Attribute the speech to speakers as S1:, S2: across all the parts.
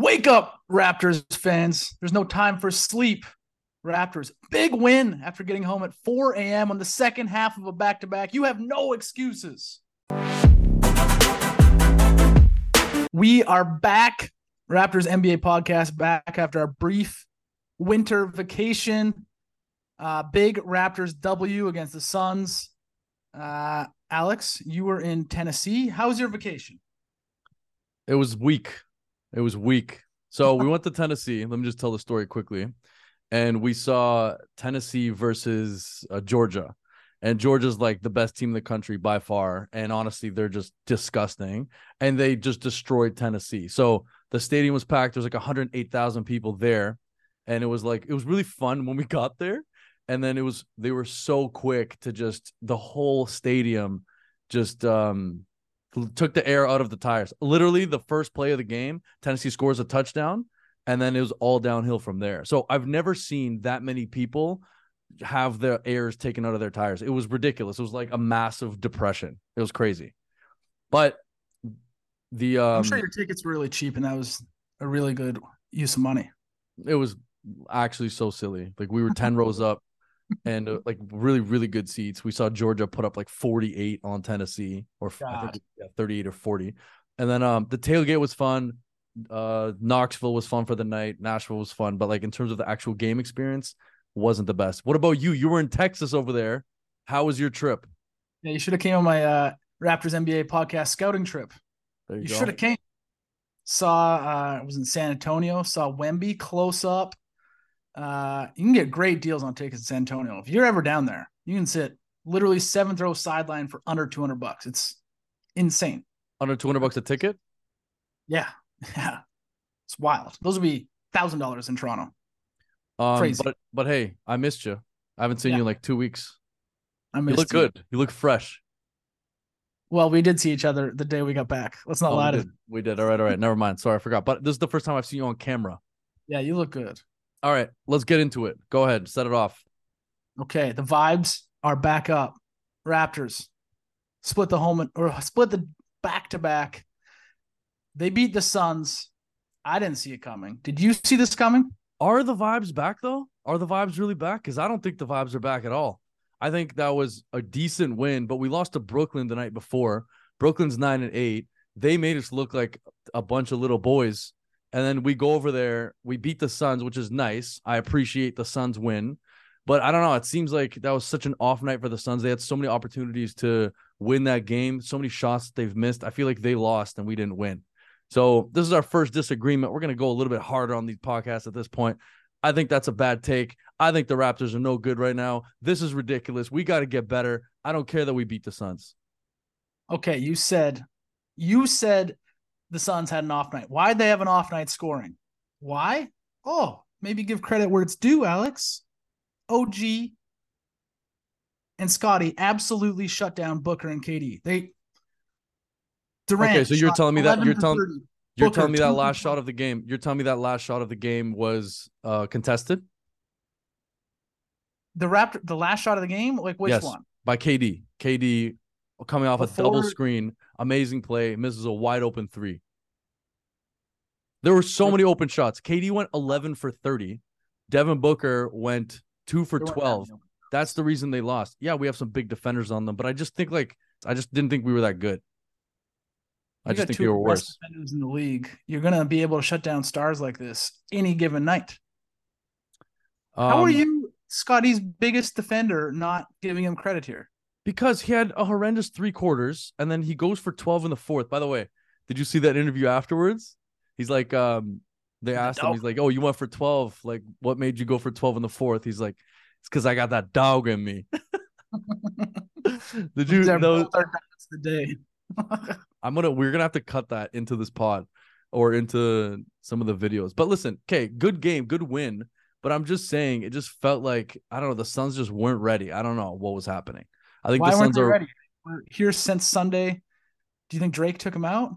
S1: Wake up, Raptors fans. There's no time for sleep. Raptors, big win after getting home at 4 a.m. on the second half of a back to back. You have no excuses. We are back. Raptors NBA podcast back after our brief winter vacation. Uh, big Raptors W against the Suns. Uh, Alex, you were in Tennessee. How was your vacation?
S2: It was weak. It was weak. So we went to Tennessee. Let me just tell the story quickly. And we saw Tennessee versus uh, Georgia. And Georgia's like the best team in the country by far. And honestly, they're just disgusting. And they just destroyed Tennessee. So the stadium was packed. There's like 108,000 people there. And it was like, it was really fun when we got there. And then it was, they were so quick to just, the whole stadium just, um, took the air out of the tires. Literally, the first play of the game, Tennessee scores a touchdown, and then it was all downhill from there. So I've never seen that many people have their airs taken out of their tires. It was ridiculous. It was like a massive depression. It was crazy. But the um,
S1: I'm sure your tickets were really cheap, and that was a really good use of money.
S2: It was actually so silly. Like we were ten rows up and uh, like really really good seats. We saw Georgia put up like 48 on Tennessee or I think yeah, 38 or 40. And then um the tailgate was fun. Uh Knoxville was fun for the night. Nashville was fun, but like in terms of the actual game experience wasn't the best. What about you? You were in Texas over there. How was your trip?
S1: Yeah, you should have came on my uh Raptors NBA podcast scouting trip.
S2: There you,
S1: You should have came. Saw uh I was in San Antonio, saw Wemby close up. Uh you can get great deals on tickets in San Antonio. If you're ever down there, you can sit literally seventh row sideline for under 200 bucks. It's insane.
S2: Under 200 bucks a ticket?
S1: Yeah. Yeah. It's wild. Those would be thousand dollars in Toronto.
S2: Um,
S1: Crazy.
S2: But but hey, I missed you. I haven't seen
S1: Yeah.
S2: you in like two weeks.
S1: I
S2: You
S1: missed
S2: look good. You look fresh.
S1: Well, we did see each other the day we got back. Let's not
S2: Oh,
S1: lie
S2: we,
S1: to
S2: did. we did. All right, all right. Never mind. Sorry, I forgot. But this is the first time I've seen you on camera.
S1: Yeah, you look good.
S2: All right, let's get into it. Go ahead, set it off.
S1: Okay, the vibes are back up. Raptors split the home and, or split the back to back. They beat the Suns. I didn't see it coming. Did you see this coming?
S2: Are the vibes back though? Are the vibes really back? Because I don't think the vibes are back at all. I think that was a decent win, but we lost to Brooklyn the night before. Brooklyn's nine and eight. They made us look like a bunch of little boys. And then we go over there, we beat the Suns, which is nice. I appreciate the Suns win. But I don't know. It seems like that was such an off night for the Suns. They had so many opportunities to win that game, so many shots they've missed. I feel like they lost and we didn't win. So this is our first disagreement. We're going to go a little bit harder on these podcasts at this point. I think that's a bad take. I think the Raptors are no good right now. This is ridiculous. We got to get better. I don't care that we beat the Suns.
S1: Okay, you said you said the Suns had an off night. Why'd they have an off night scoring? Why? Oh, maybe give credit where it's due, Alex. OG and Scottie absolutely shut down Booker and KD. They Durant.
S2: Okay, so you're telling me that- you're telling- You're
S1: Booker,
S2: telling me that last shot of the game. You're telling me that last shot of the game was uh contested
S1: the Raptor, the last shot of the game. Like which
S2: Yes.
S1: one?
S2: by KD. KD coming off a double screen, amazing play, misses a wide open three. There were so many open shots. KD went 11 for 30. Devin Booker went 2 for 12. That's the reason they lost. Yeah, we have some big defenders on them, but I just think like I just didn't think we were that good. I
S1: You
S2: just think we were worse.
S1: defenders in the league. You're gonna be able to shut down stars like this any given night. How are
S2: Um,
S1: you, Scottie's biggest defender, not giving him credit here?
S2: Because he had a horrendous three quarters and then he goes for 12 in the fourth. By the way, did you see that interview afterwards? He's like, um, they
S1: The
S2: asked him, he's like, Oh, you went for 12. Like, what made you go for 12 in the fourth? He's like, It's because I got that dog in me. did you know?
S1: our dogs.
S2: I'm gonna we're gonna have to cut that into this pod or into some of the videos. But listen, okay, good game, good win. But I'm just saying, it just felt like I don't know, the Suns just weren't ready. I don't know what was happening. I think
S1: Why
S2: the Suns are
S1: ready? We're here since Sunday. Do you think Drake took him out?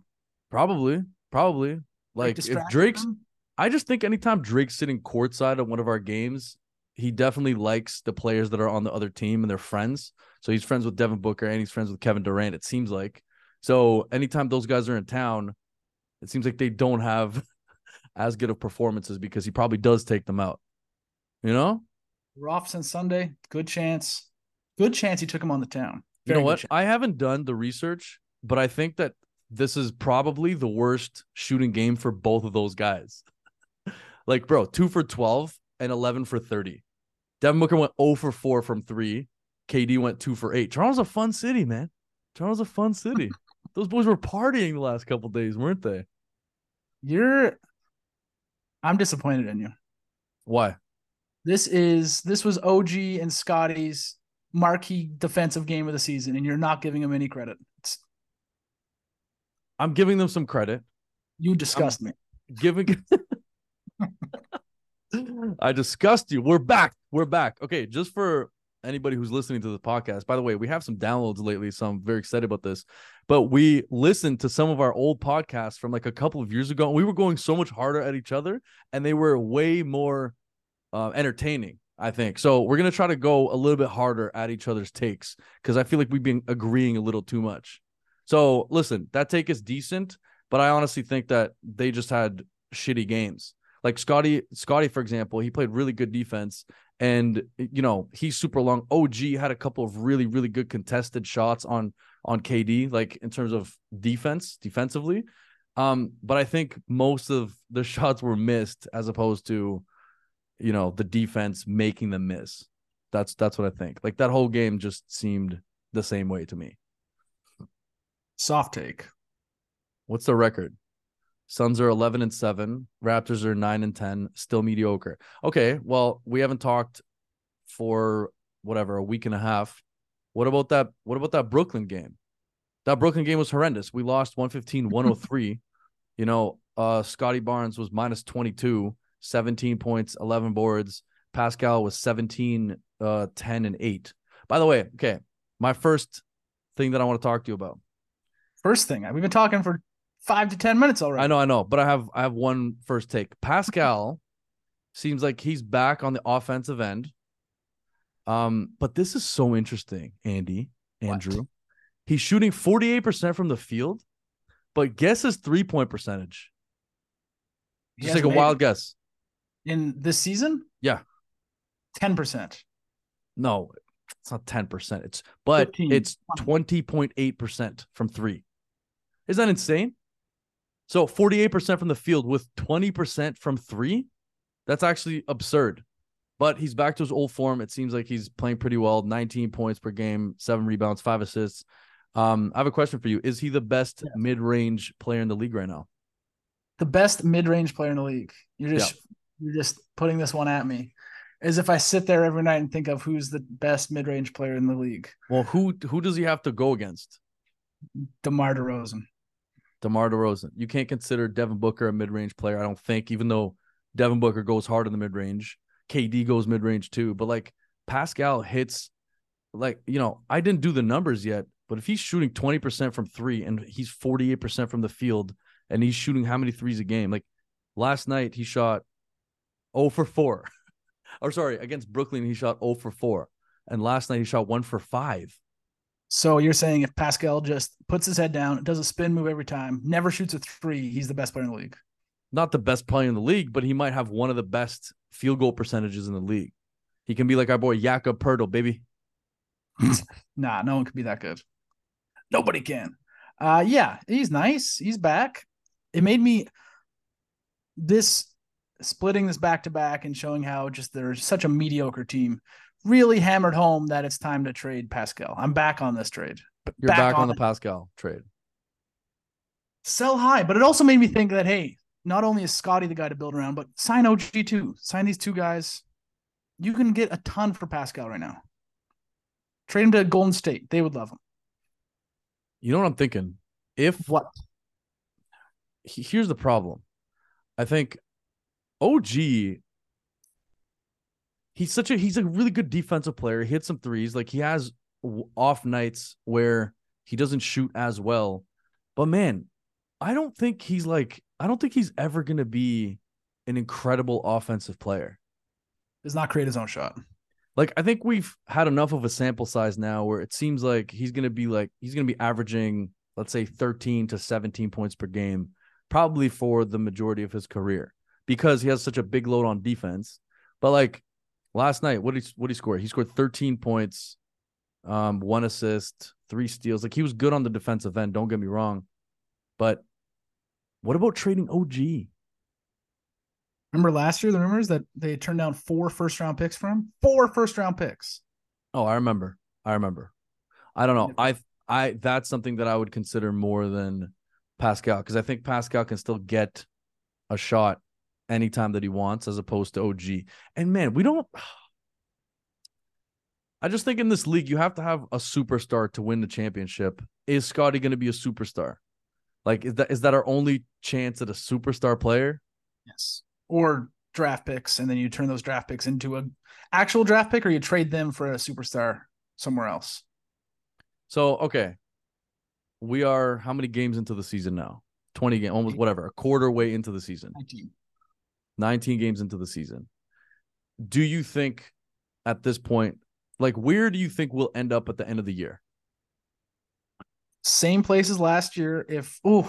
S2: probably, probably like if Drake's.
S1: them?
S2: I just think anytime Drake's sitting courtside at one of our games, he definitely likes the players that are on the other team and they're friends. So he's friends with Devin Booker and he's friends with Kevin Durant. It seems like. So anytime those guys are in town, it seems like they don't have as good of performances because he probably does take them out. You know?
S1: We're off since Sunday. Good chance. Good chance he took him on the town.
S2: You know what?
S1: chance.
S2: I haven't done the research, but I think that this is probably the worst shooting game for both of those guys. like, bro, two for 12 and 11 for 30. Devin Booker went 0 for 4 from three. KD went 2 for 8. Toronto's a fun city, man. Toronto's a fun city. Those boys were partying the last couple days, weren't they?
S1: You're I'm disappointed in you.
S2: Why?
S1: This is this was OG and Scottie's marquee defensive game of the season, and you're not giving him any credit. It's,
S2: I'm giving them some credit.
S1: you disgust me.
S2: Giving I disgust you. We're back. We're back. Okay, just for anybody who's listening to the podcast. By the way, we have some downloads lately, so I'm very excited about this. But we listened to some of our old podcasts from like a couple of years ago, and we were going so much harder at each other, and they were way more uh, entertaining. I think so. We're gonna try to go a little bit harder at each other's takes because I feel like we've been agreeing a little too much. So listen, that take is decent, but I honestly think that they just had shitty games. Like Scottie, Scottie, for example, he played really good defense, and you know he's super long. OG had a couple of really, really good contested shots on on KD, like in terms of defense, defensively. Um, but I think most of the shots were missed as opposed to, you know, the defense making them miss. That's that's what I think. Like that whole game just seemed the same way to me.
S1: Soft take.
S2: What's the record? Suns are 11 and 7, Raptors are 9 and 10, still mediocre. Okay, well, we haven't talked for whatever, a week and a half. What about that what about that Brooklyn game? That Brooklyn game was horrendous. We lost 115-103. you know, uh Scottie Barnes was minus 22, 17 points, 11 boards. Pascal was 17 uh 10 and 8. By the way, okay, my first thing that I want to talk to you about.
S1: First thing, we've been talking for five to ten minutes already.
S2: I know, I know, but I have I have one first take. Pascal seems like he's back on the offensive end. Um, but this is so interesting, Andy,
S1: What?
S2: Andrew. He's shooting 48% from the field, but guess his three-point percentage. Just take
S1: hasn't
S2: a wild guess.
S1: In this season.
S2: Yeah.
S1: ten percent.
S2: No, it's not 10%. It's but
S1: 15,
S2: it's 20.8% from three. Is that insane? So 48% from the field with 20% from three. That's actually absurd. But he's back to his old form. It seems like he's playing pretty well. 19 points per game, seven rebounds, five assists. Um, I have a question for you. Is he the best
S1: Yes.
S2: mid-range player in the league right now?
S1: The best mid-range player in the league. You're just you're just putting this one at me, as if I sit there every night and think of who's the best mid-range player in the league.
S2: Well, who who does he have to go against?
S1: DeMar DeRozan.
S2: DeMar DeRozan. You can't consider Devin Booker a mid-range player, I don't think, even though Devin Booker goes hard in the mid-range. KD goes mid-range too. But like Pascal hits like, you know, I didn't do the numbers yet, but if he's shooting 20% from three and he's 48% from the field and he's shooting how many threes a game? Like last night he shot 0 for 4. or sorry, against Brooklyn, he shot 0 for 4. And last night he shot one for five.
S1: So you're saying if Pascal just puts his head down, does a spin move every time, never shoots a three, he's the best player in the league.
S2: not the best player in the league, but he might have one of the best field goal percentages in the league. He can be like our boy Jakob Poeltl, baby.
S1: Nah, no one can be that good. Nobody can. Uh yeah, he's nice. He's back. It made me this splitting this back to back and showing how just there's such a mediocre team really hammered home that it's time to trade Pascal. I'm back on this trade.
S2: You're back, on,
S1: it.
S2: the Pascal trade.
S1: sell high, but it also made me think that hey, not only is Scottie the guy to build around, but sign OG too. Sign these two guys. You can get a ton for Pascal right now. Trade him to Golden State. They would love him.
S2: You know what I'm thinking? If
S1: What?
S2: here's the problem, I think OG. He's such a he's a really good defensive player. He hits some threes. Like he has off nights where he doesn't shoot as well. But man, I don't think he's like I don't think he's ever gonna be an incredible offensive player.
S1: Does not create his own shot.
S2: like I think we've had enough of a sample size now where it seems like he's going to be like he's going to be averaging let's say 13 to 17 points per game probably for the majority of his career. Because he has such a big load on defense. But like last night, what did he what did he score? He scored 13 points, um, one assist, three steals. Like he was good on the defensive end. Don't get me wrong, but what about trading OG?
S1: Remember last year the rumors that they turned down four first round picks for him? Four first round picks.
S2: Oh, I remember. I remember. I don't know. I I that's something that I would consider more than Pascal because I think Pascal can still get a shot anytime that he wants as opposed to OG. And man, we don't I just think in this league you have to have a superstar to win the championship. Is Scottie going to be a superstar? Like is that is that our only chance at a superstar player?
S1: Yes. Or draft picks and then you turn those draft picks into a actual draft pick or you trade them for a superstar somewhere else.
S2: So, okay. We are how many games into the season now? 20 games, almost whatever, a quarter way into the season.
S1: 19.
S2: 19 games into the season. Do you think at this point, like where do you think we'll end up at the end of the year?
S1: Same place as last year. If ooh,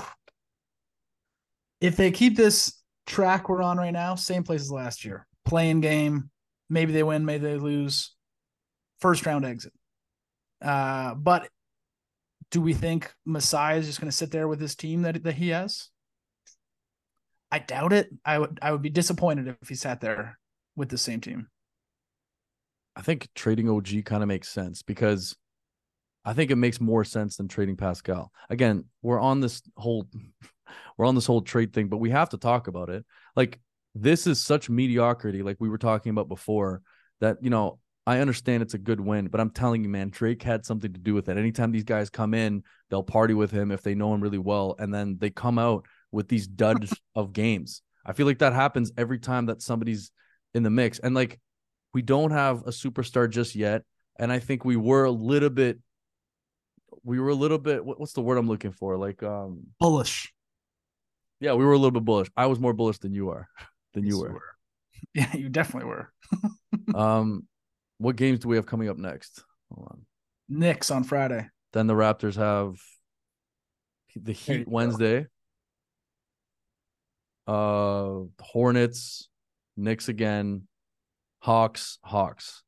S1: if they keep this track we're on right now, same place as last year. Playing game, maybe they win, maybe they lose. First round exit. Uh, but do we think Masai is just going to sit there with his team that that he has? I doubt it. I would I would be disappointed if he sat there with the same team.
S2: I think trading OG kind of makes sense because I think it makes more sense than trading Pascal. Again, we're on this whole we're on this whole trade thing, but we have to talk about it. Like this is such mediocrity, like we were talking about before, that you know, I understand it's a good win, but I'm telling you, man, Drake had something to do with it. Anytime these guys come in, they'll party with him if they know him really well, and then they come out with these duds of games. I feel like that happens every time that somebody's in the mix. And like we don't have a superstar just yet. And I think we were a little bit we were a little bit what's the word I'm looking for? Like um
S1: bullish.
S2: Yeah, we were a little bit bullish. I was more bullish than you are. Than you
S1: Yes,
S2: were.
S1: Yeah, you definitely were.
S2: um what games do we have coming up next? Hold on.
S1: Knicks on Friday.
S2: Then the Raptors have the
S1: you
S2: Heat
S1: go.
S2: Uh Hornets, Knicks again, Hawks, Hawks.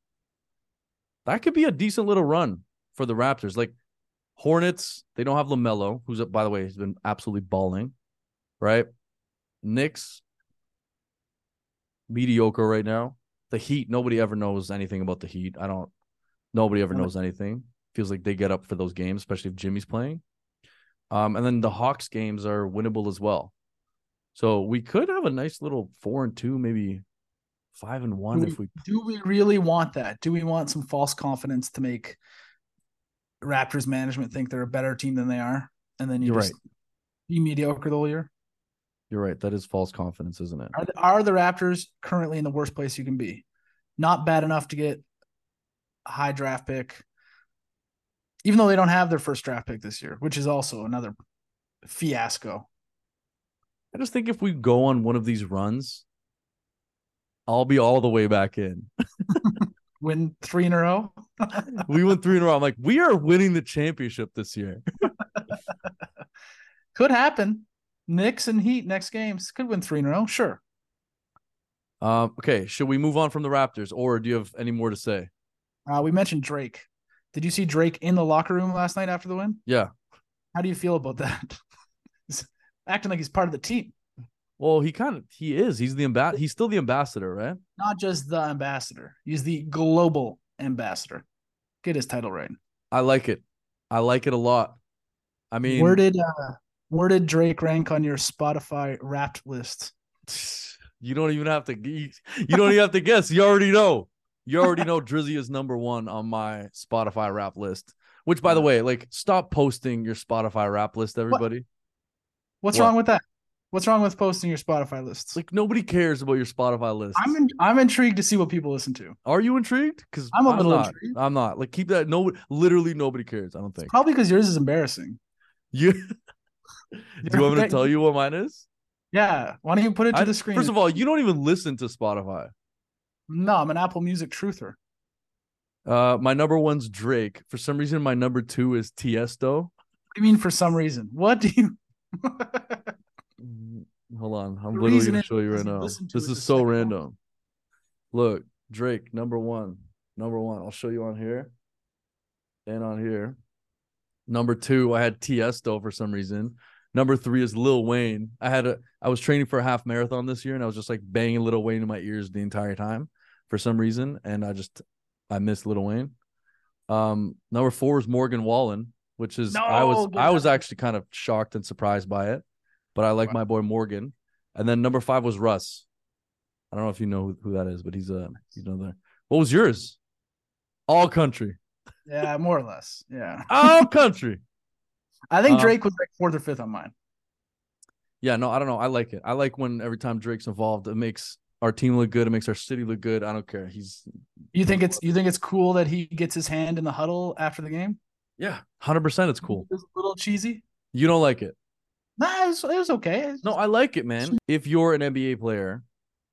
S2: That could be a decent little run for the Raptors. Like Hornets, they don't have LaMelo, who's by the way, has been absolutely balling, right? Knicks, mediocre right now. The Heat, nobody ever knows anything about the Heat. I don't nobody ever knows anything. Feels like they get up for those games, especially if Jimmy's playing. Um, and then the Hawks games are winnable as well. So we could have a nice little four and two, maybe five and one
S1: Do
S2: if we
S1: Do we really want that? Do we want some false confidence to make Raptors management think they're a better team than they are? And then you
S2: You're
S1: just be mediocre the whole year?
S2: You're right. That is false confidence, isn't it?
S1: Are the, are the Raptors currently in the worst place you can be? Not bad enough to get a high draft pick, even though they don't have their first draft pick this year, which is also another fiasco.
S2: I just think if we go on one of these runs, I'll be all the way back in.
S1: Win three in a row.
S2: we went three in a row. I'm like, we are winning the championship this year.
S1: Could happen. Knicks and Heat next games could win three in a row. Sure.
S2: Um, okay, should we move on from the Raptors, or do you have any more to say?
S1: Uh, we mentioned Drake. Did you see Drake in the locker room last night after the win?
S2: Yeah.
S1: How do you feel about that? Acting like he's part of the team,
S2: Well, he kind of he is. He's the ambassador. He's still the ambassador, right?
S1: not just the ambassador. He's the global ambassador. Get his title right.
S2: I like it. I like it a lot. I mean,
S1: where did uh, where did Drake rank on your Spotify Wrapped list?
S2: you don't even have to. You, you don't even have to guess. You already know. You already know Drizzy is number one on my Spotify rap list. Which, by the way, like, stop posting your Spotify rap list, everybody.
S1: What's
S2: What?
S1: wrong with that? What's wrong with posting your Spotify lists?
S2: Like, nobody cares about your Spotify list.
S1: I'm in, I'm intrigued to see what people listen to.
S2: Are you intrigued? Because
S1: I'm a little
S2: not.
S1: intrigued.
S2: I'm not. Like, keep that. No, literally nobody cares. I don't think.
S1: Probably because yours is embarrassing.
S2: You. Do you want me to tell you what mine is?
S1: Yeah. Why don't you put it to
S2: I-
S1: the screen?
S2: First of all, you don't even listen to Spotify.
S1: no, I'm an Apple Music truther.
S2: Uh, my number one's Drake. For some reason, my number two is Tiesto.
S1: What do you mean for some reason? What do you
S2: Hold on. I'm
S1: The
S2: literally gonna show you right now. This is so random. Look, Drake, number one. Number one. I'll show you on here. And on here. Number two, I had Tiesto for some reason. Number three is Lil Wayne. I had a I was training for a half marathon this year and I was just like banging Lil Wayne in my ears the entire time for some reason. And I just I missed Lil Wayne. Um, number four is Morgan Wallen, which is I was
S1: No,
S2: I was actually kind of shocked and surprised by it, but I like
S1: Wow.
S2: my boy Morgan. And then number five was Russ. I don't know if you know who, who that is, but he's uh he's another. What was yours? All country.
S1: Yeah, more or less. Yeah.
S2: All country.
S1: I think
S2: Um,
S1: Drake was like fourth or fifth on mine.
S2: Yeah, no, I don't know. I like it. I like when every time Drake's involved, it makes our team look good. It makes our city look good. I don't care. He's
S1: You think it's you think it's cool that he gets his hand in the huddle after the game?
S2: Yeah, hundred percent. It's cool.
S1: It's a little cheesy.
S2: You don't like it?
S1: Nah, it was, it was okay. It's-
S2: No, I like it, man. If you're an NBA player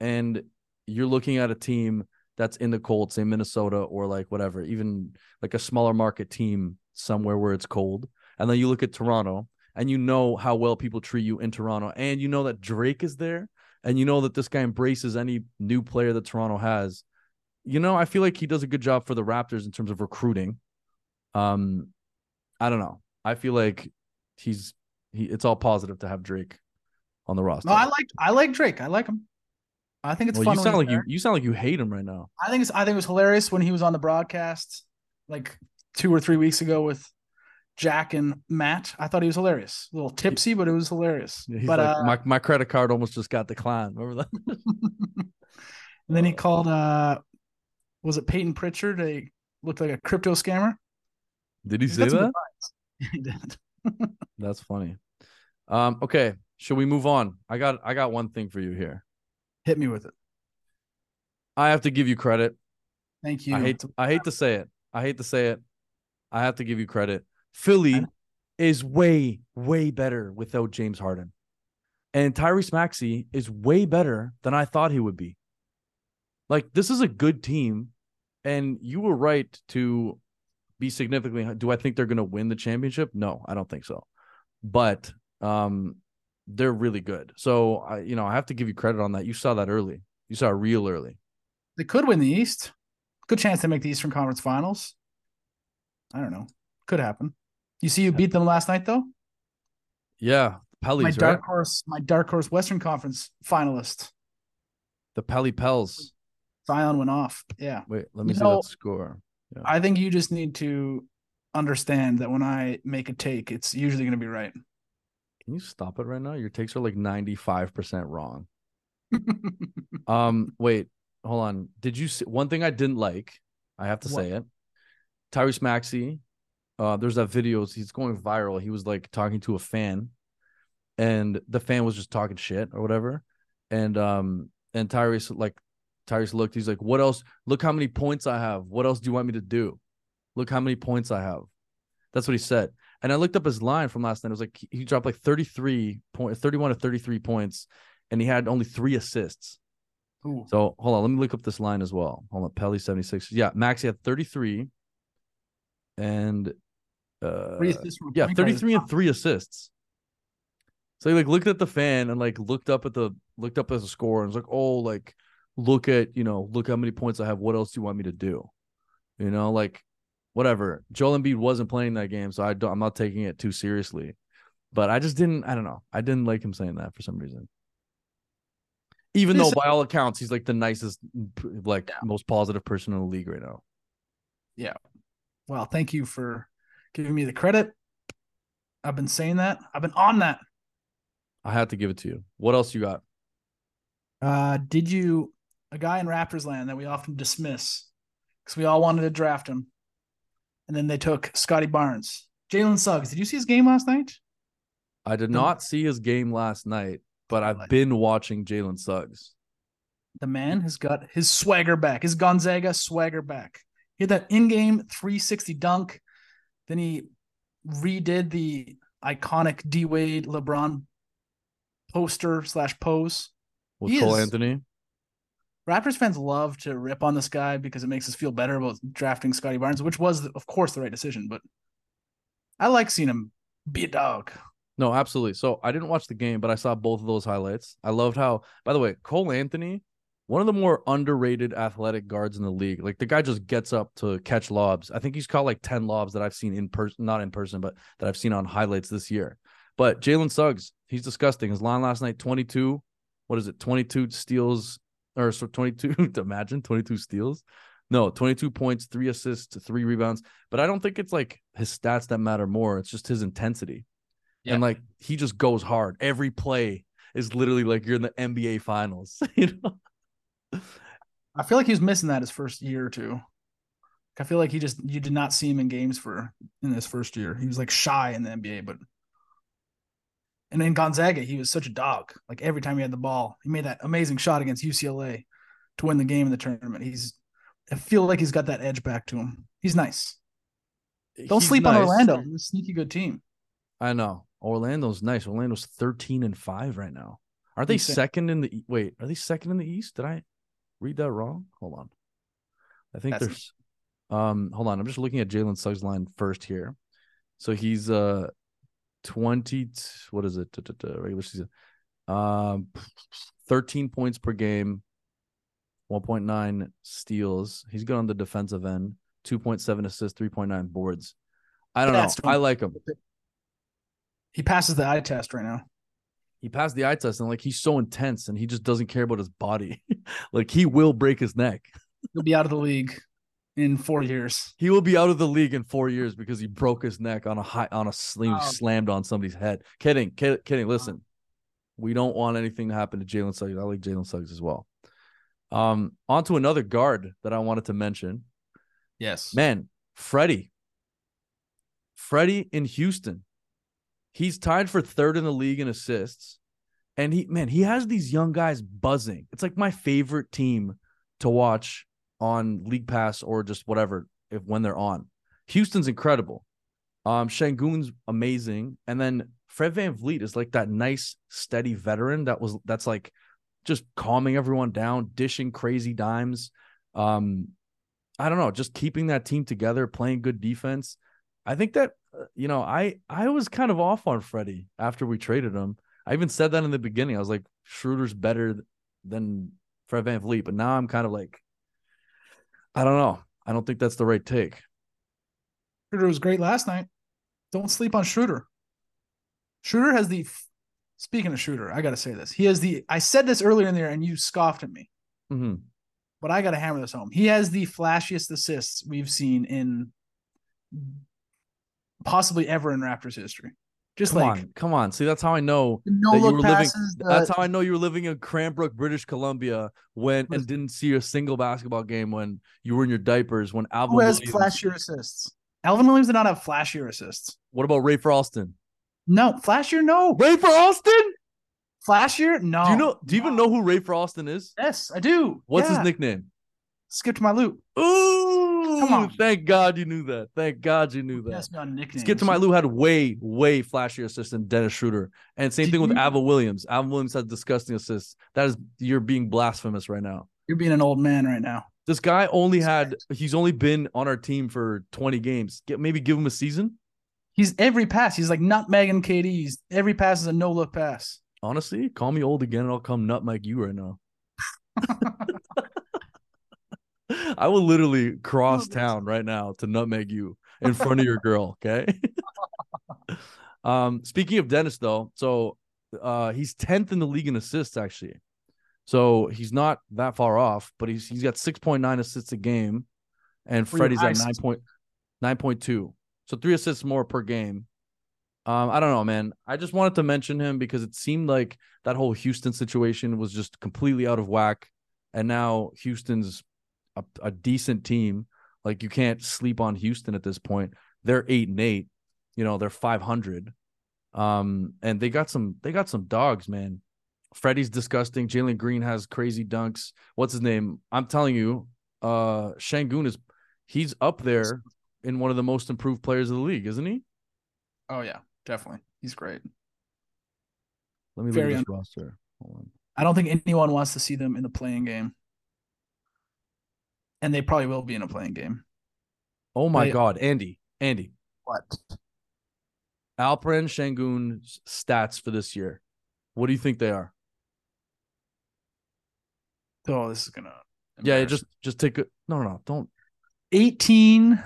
S2: and you're looking at a team that's in the cold, say Minnesota or like whatever, even like a smaller market team somewhere where it's cold, and then you look at Toronto and you know how well people treat you in Toronto, and you know that Drake is there, and you know that this guy embraces any new player that Toronto has. You know, I feel like he does a good job for the Raptors in terms of recruiting. Um, I don't know. I feel like he's he. It's all positive to have Drake on the roster.
S1: no, I like I like Drake. I like him. I think it's
S2: well,
S1: fun.
S2: you sound like you
S1: there.
S2: you sound like you hate him right now.
S1: I think it's I think it was hilarious when he was on the broadcast like two or three weeks ago with Jack and Matt. I thought he was hilarious. A little tipsy, but it was hilarious.
S2: Yeah,
S1: but
S2: like
S1: uh,
S2: my my credit card almost just got declined. Remember that?
S1: and then he called uh was it Payton Pritchard? A looked like a crypto scammer.
S2: Did he say that?
S1: he did.
S2: That's funny. Um, okay, should we move on? I got I got one thing for you here.
S1: Hit me with it.
S2: I have to give you credit.
S1: Thank you.
S2: I hate to, I hate to say it. I hate to say it. I have to give you credit. Philly is way way better without James Harden, and Tyrese Maxey is way better than I thought he would be. Like this is a good team, and you were right to be significantly. Do I think they're going to win the championship? No, I don't think so. But um, they're really good. So I, you know, I have to give you credit on that. You saw that early. You saw it real early.
S1: They could win the East. Good chance to make the Eastern Conference Finals. I don't know. Could happen. You see, you beat them last night, though.
S2: Yeah,
S1: my
S2: Pellies,
S1: dark
S2: right?
S1: horse, my dark horse Western Conference finalist.
S2: The Pelly Pels.
S1: Zion went off. Yeah,
S2: Wait, let me
S1: You
S2: see
S1: know,
S2: that score.
S1: I think you just need to understand that when I make a take, it's usually going to be right.
S2: Can you stop it right now? Your takes are like 95% wrong. Um, wait, hold on. Did you see one thing I didn't like? I have to
S1: What?
S2: say it. Tyrese Maxey, uh, there's that video, he's going viral. He was like talking to a fan, and the fan was just talking shit or whatever. And um, and Tyrese like Tyrese looked, he's like, What else? Look how many points I have. What else do you want me to do? Look how many points I have. That's what he said. And I looked up his line from last night. It was like he dropped like 33 point 31 to 33 points, and he had only three assists.
S1: Ooh.
S2: So hold on, let me look up this line as well. Hold on, Pelly 76. Yeah, Maxey had 33 and uh
S1: Three assists from
S2: yeah,
S1: point guard is
S2: 33 and
S1: tough.
S2: three assists. So he like looked at the fan and like looked up at the looked up as a score and was like, oh, like look at you know, look how many points I have. What else do you want me to do? You know, like whatever. Joel Embiid wasn't playing that game, so I don't, I'm not taking it too seriously. But I just didn't. I don't know. I didn't like him saying that for some reason. Even though, by all accounts, he's like the nicest, like most positive person in the league right now. Yeah.
S1: Well, thank you for giving me the credit. I've been saying that. I've been on that.
S2: I had to give it to you. What else you got?
S1: Uh, did you a guy in Raptors land that we often dismiss because we all wanted to draft him, and then they took Scottie Barnes, Jalen Suggs. Did you see his game last night?
S2: I did
S1: No.
S2: not see his game last night, but I've been watching Jalen Suggs.
S1: The man has got his swagger back, his Gonzaga swagger back. He had that in-game 360 dunk. Then he redid the iconic D Wade LeBron poster slash pose.
S2: With
S1: He
S2: Cole
S1: is-
S2: Anthony.
S1: Raptors fans love to rip on this guy because it makes us feel better about drafting Scottie Barnes, which was, of course, the right decision. But I like seeing him be a dog.
S2: No, absolutely. So I didn't watch the game, but I saw both of those highlights. I loved how, by the way, Cole Anthony, one of the more underrated athletic guards in the league. Like the guy just gets up to catch lobs. I think he's caught like 10 lobs that I've seen in person, not in person, but that I've seen on highlights this year. But Jalen Suggs, he's disgusting. His line last night, 22, what is it? 22 steals or so 22 imagine 22 steals. No, 22 points, three assists, three rebounds. But I don't think it's like his stats that matter more. It's just his intensity. Yeah. And like he just goes hard. Every play is literally like you're in the NBA finals, you know.
S1: I feel like he's missing that his first year or two. I feel like he just you did not see him in games for in his first year. He was like shy in the NBA, but and then Gonzaga, he was such a dog. Like every time he had the ball, he made that amazing shot against UCLA to win the game in the tournament. He's I feel like he's got that edge back to him. He's nice. Don't he's sleep nice. on Orlando. He's a sneaky good team.
S2: I know. Orlando's nice. Orlando's 13 and 5 right now. Are they second in the wait? Are they second in the East? Did I read that wrong? Hold on. I think That's there's um hold on. I'm just looking at Jalen Suggs line first here. So he's uh 20 what is it? Regular season. Um 13 points per game, 1.9 steals. He's good on the defensive end, 2.7 assists, 3.9 boards. I don't know. I like him.
S1: He passes the eye test right now.
S2: He passed the eye test, and like he's so intense, and he just doesn't care about his body. like he will break his neck.
S1: He'll be out of the league in four years.
S2: He will be out of the league in four years because he broke his neck on a high on a sling oh. slammed on somebody's head. Kidding, kidding, kidding. Listen, we don't want anything to happen to Jalen Suggs. I like Jalen Suggs as well. Um, on to another guard that I wanted to mention.
S1: Yes,
S2: man, Freddie. Freddie in Houston. He's tied for third in the league in assists. And he, man, he has these young guys buzzing. It's like my favorite team to watch on League Pass or just whatever if when they're on. Houston's incredible. Um, Sengun's amazing. And then Fred VanVleet is like that nice, steady veteran that was that's like just calming everyone down, dishing crazy dimes. Um, I don't know, just keeping that team together, playing good defense. I think that uh, you know, I I was kind of off on Freddie after we traded him. I even said that in the beginning. I was like, Schroeder's better than Fred VanVleet, but now I'm kind of like, I don't know. I don't think that's the right take.
S1: Schroeder was great last night. Don't sleep on Schroeder. Schroeder has the. Speaking of Schroeder, I got to say this. He has the. I said this earlier in the year, and you scoffed at me.
S2: Mm-hmm.
S1: But I got to hammer this home. He has the flashiest assists we've seen in possibly ever in Raptors history. Just
S2: come
S1: like
S2: on, come on. See, that's how I know no that you were living. The, that's how I know you were living in Cranbrook, British Columbia, when and didn't see a single basketball game when you were in your diapers. When Alvin
S1: who has Williams, flashier assists? Alvin Williams did not have flashier assists.
S2: What about Rafer Alston?
S1: No, flashier. No,
S2: Rafer Alston.
S1: Flashier? No.
S2: Do you know? Do you even know who Rafer Alston is?
S1: Yes, I do.
S2: What's
S1: yeah.
S2: his nickname?
S1: Skip to my Lou.
S2: Ooh. Come on. Thank God you knew that. Thank God you knew that. Skip to my Lou had way, way flashier assists than Dennis Schroeder. And same Did thing with you... Alvin Williams. Alvin Williams has disgusting assists. That is you're being blasphemous right now.
S1: You're being an old man right now.
S2: This guy only had he's only been on our team for 20 games. Get maybe give him a season.
S1: He's every pass. He's like nutmeg and KD's. Every pass is a no look pass.
S2: Honestly, call me old again and I'll come nutmeg you right now. I will literally cross town right now to nutmeg you in front of your girl. Okay. um, speaking of Dennis, though, so uh, he's tenth in the league in assists actually. So he's not that far off, but he's he's got six point nine assists a game, and Freddie's at nine point nine point two. So three assists more per game. Um, I don't know, man. I just wanted to mention him because it seemed like that whole Houston situation was just completely out of whack, and now Houston's a, a decent team. Like you can't sleep on Houston at this point. They're eight and eight. You know, they're five hundred. Um, and they got some they got some dogs, man. Freddie's disgusting. Jalen Green has crazy dunks. What's his name? I'm telling you, uh Sengun is he's up there in one of the most improved players of the league, isn't he?
S1: Oh yeah, definitely. He's great.
S2: Let me Very look at this un- roster.
S1: I don't think anyone wants to see them in the playing game and they probably will be in a playing game.
S2: Oh my they, god, Andy, Andy.
S1: What?
S2: Alperen Şengün's stats for this year. What do you think they are?
S1: Oh, this is gonna.
S2: Yeah, just just take a no, no, no, don't.
S1: 18,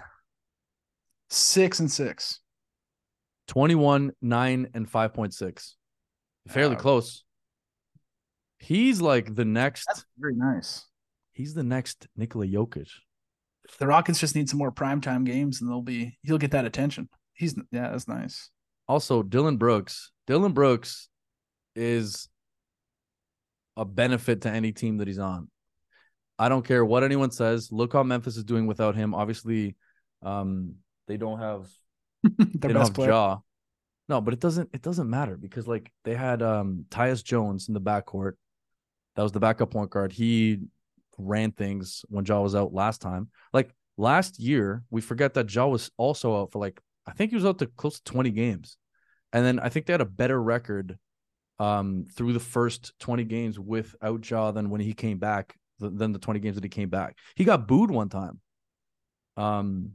S1: six and six.
S2: 21, 9, and 5.6. Fairly
S1: Uh,
S2: close. He's like the next
S1: That's very nice.
S2: He's the next Nikola Jokic.
S1: The Rockets just need some more primetime games, and they'll be he'll get that attention. He's yeah, that's nice.
S2: Also, Dillon Brooks. Dillon Brooks is a benefit to any team that he's on. I don't care what anyone says. Look how Memphis is doing without him. Obviously, um, they don't have
S1: Their
S2: they don't
S1: best
S2: have
S1: player.
S2: Ja. No, but it doesn't it doesn't matter because like they had um Tyus Jones in the backcourt. That was the backup point guard. He ran things when Ja was out last time. Like last year, we forget that Ja was also out for like I think he was out to close to 20 games. And then I think they had a better record um through the first 20 games without Ja than when he came back than the 20 games that he came back. He got booed one time. Um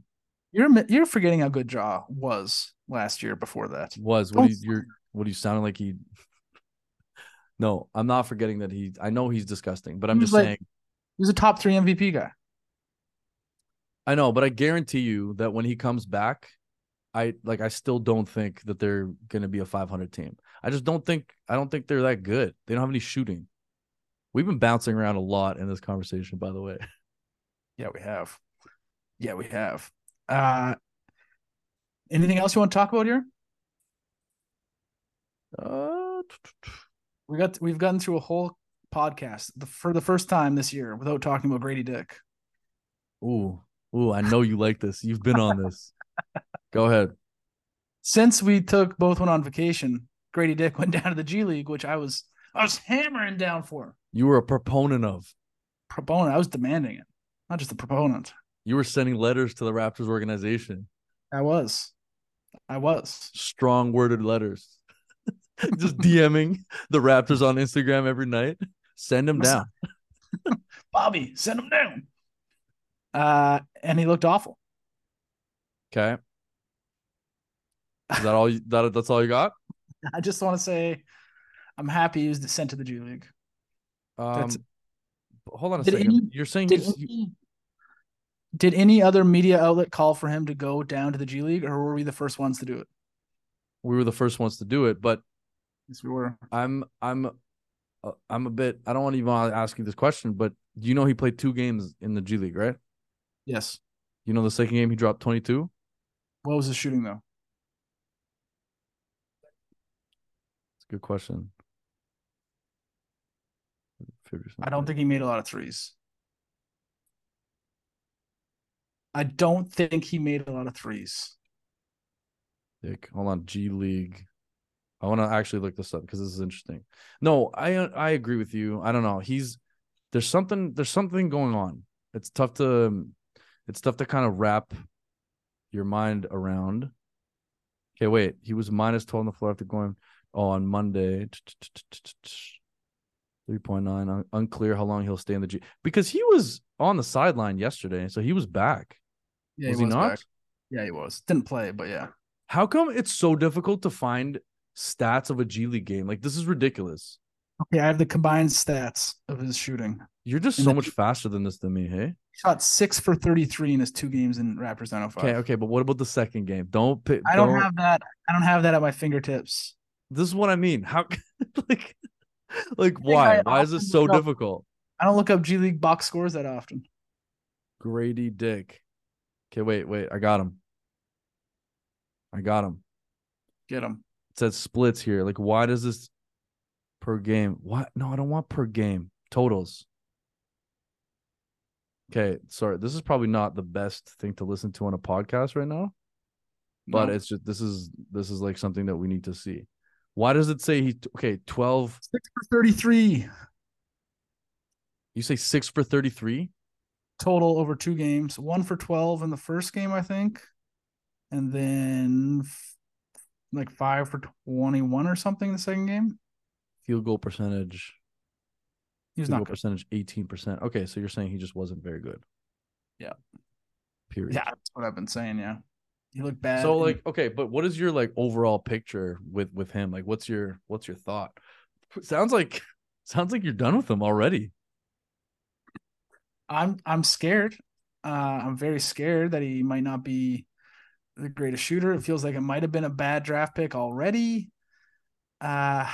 S1: You're you're forgetting how good Ja was last year before that.
S2: was what you, you're what do you sound like he no i'm not forgetting that he i know he's disgusting but i'm just
S1: like-
S2: saying
S1: He was a top three MVP guy.
S2: i know but i guarantee you that when he comes back i like i still don't think that they're gonna be a 500 team i just don't think i don't think they're that good they don't have any shooting we've been bouncing around a lot in this conversation by the way
S1: Yeah, we have. Yeah, we have. Uh anything else you want to talk about here?
S2: uh,
S1: We got we've gotten through a whole podcast the, for the first time this year without talking about Gradey Dick.
S2: ooh ooh i know you like this you've been on this go ahead
S1: Since we took both went on vacation, Gradey Dick went down to the G League, which I was I was hammering down for.
S2: you were a proponent of
S1: Proponent, I was demanding it, not just a proponent.
S2: you were sending letters to the raptors organization
S1: I was, I was.
S2: strong worded letters. Just DMing the Raptors on Instagram every night. Send him down.
S1: Bobby, send him down. Uh, and he looked awful.
S2: Okay. Is that all you, that that's all you got?
S1: I just want to say, I'm happy he was sent to the G League.
S2: Um hold on a
S1: Did
S2: second.
S1: any-
S2: You're saying
S1: Did
S2: you-
S1: any, did any other media outlet call for him to go down to the G League, or were we the first ones to do it?
S2: we were the first ones to do it, but
S1: Yes, we were.
S2: I'm I'm Uh, I'm a bit I don't want to even ask you this question, but do you know he played two games in the G League, right?
S1: Yes.
S2: You know the second game he dropped 22?
S1: What was his shooting though?
S2: It's a good question.
S1: I don't think he made a lot of threes. I don't think he made a lot of threes.
S2: Dick. Hold on, G League. I want to actually look this up because this is interesting. No, I I agree with you. I don't know. He's there's something there's something going on. It's tough to it's tough to kind of wrap your mind around. Okay, wait. He was minus 12 on the floor after going oh, on Monday. 3.9 unclear how long he'll stay in the G because he was on the sideline yesterday, so he was back.
S1: Yeah,
S2: was he, not?
S1: back. Yeah, he was. Didn't play, but yeah.
S2: How come it's so difficult to find stats of a G League game? Like this is ridiculous.
S1: Okay, I have the combined stats of his shooting.
S2: You're just so much faster than this than me, hey?
S1: He shot six for 33 in his two games in Raptors 905.
S2: Okay, okay, but what about the second game? Don't pick.
S1: I don't have that. I don't have that at my fingertips.
S2: This is what I mean. How, like, like
S1: I
S2: why? Why is
S1: this
S2: so
S1: up-
S2: difficult?
S1: I don't look up G League box scores that often.
S2: Gradey Dick. Okay, wait, wait. I got him. I got him.
S1: Get him.
S2: It says splits here. Like, why does this per game? What? No, I don't want per game totals. Okay, sorry. This is probably not the best thing to listen to on a podcast right now. but
S1: No.
S2: it's just this is this is like something that we need to see. Why does it say he okay 12
S1: six for 33
S2: you say 6 for 33?
S1: total over two games. One for 12 in the first game, I think. And then like five for 21 or something in the second game.
S2: Field goal percentage.
S1: He was not good.
S2: percentage 18%. Okay, so you're saying he just wasn't very good.
S1: Yeah.
S2: Period.
S1: Yeah, that's what I've been saying. Yeah. He looked bad.
S2: So like okay, but what is your like overall picture with with him? Like what's your what's your thought? Sounds like sounds like you're done with him already.
S1: I'm I'm scared. Uh, I'm very scared that he might not be the greatest shooter. It feels like it might have been a bad draft pick already. Uh,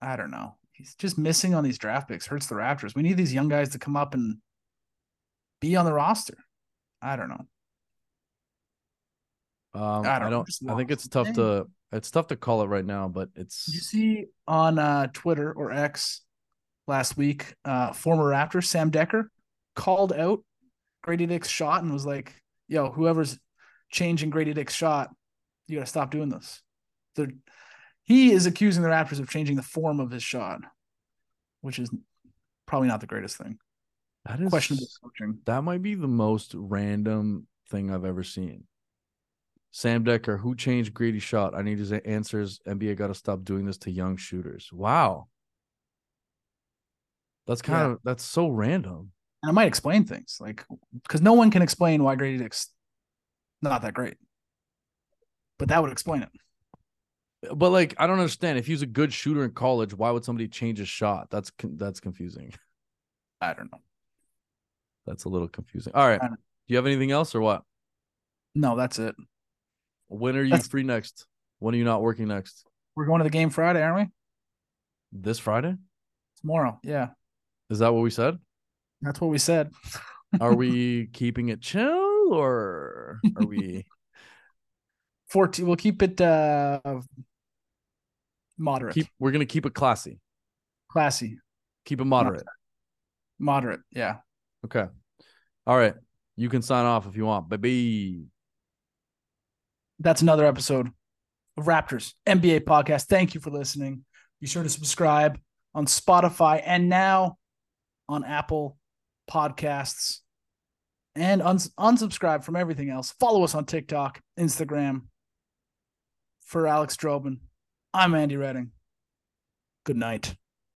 S1: I don't know. He's just missing on these draft picks. Hurts the Raptors. We need these young guys to come up and be on the roster. I don't know.
S2: Um,
S1: I
S2: I
S1: don't
S2: don't. I think it's tough to it's tough to call it right now, but it's
S1: you see on uh, Twitter or X last week, uh, former Raptor Sam Dekker called out Gradey Dick's shot and was like, "Yo, whoever's changing Gradey Dick's shot, you got to stop doing this." They're, he is accusing the Raptors of changing the form of his shot, which is probably not the greatest thing.
S2: that is
S1: Questionable coaching.
S2: that might be the most random thing I've ever seen. Sam Dekker, who changed Gradey's shot? I need his answers. NBA got to stop doing this to young shooters. Wow. That's kind
S1: Yeah.
S2: of that's so random.
S1: And it might explain things, like because no one can explain why Gradey Dick's not that great, but that would explain it.
S2: But like, I don't understand. If he was a good shooter in college, why would somebody change his shot? That's that's confusing.
S1: I don't know.
S2: That's a little confusing. All right. Do you have anything else or what?
S1: No, that's it.
S2: When are you
S1: That's-
S2: free next? When are you not working next?
S1: We're going to the game Friday, aren't we?
S2: This Friday?
S1: Tomorrow. Yeah.
S2: Is that what we said?
S1: That's what we said.
S2: Are we keeping it chill or are we
S1: 14 we'll keep it uh moderate.
S2: keep we're gonna keep it classy.
S1: classy.
S2: Keep it moderate.
S1: Moderate. Yeah.
S2: Okay. All right. You can sign off if you want, baby.
S1: That's another episode of Raptors NBA podcast. Thank you for listening. Be sure to subscribe on Spotify and now on Apple Podcasts. And uns- unsubscribe from everything else. Follow us on TikTok, Instagram. For Alex Drobin, I'm Andy Redding. Good night.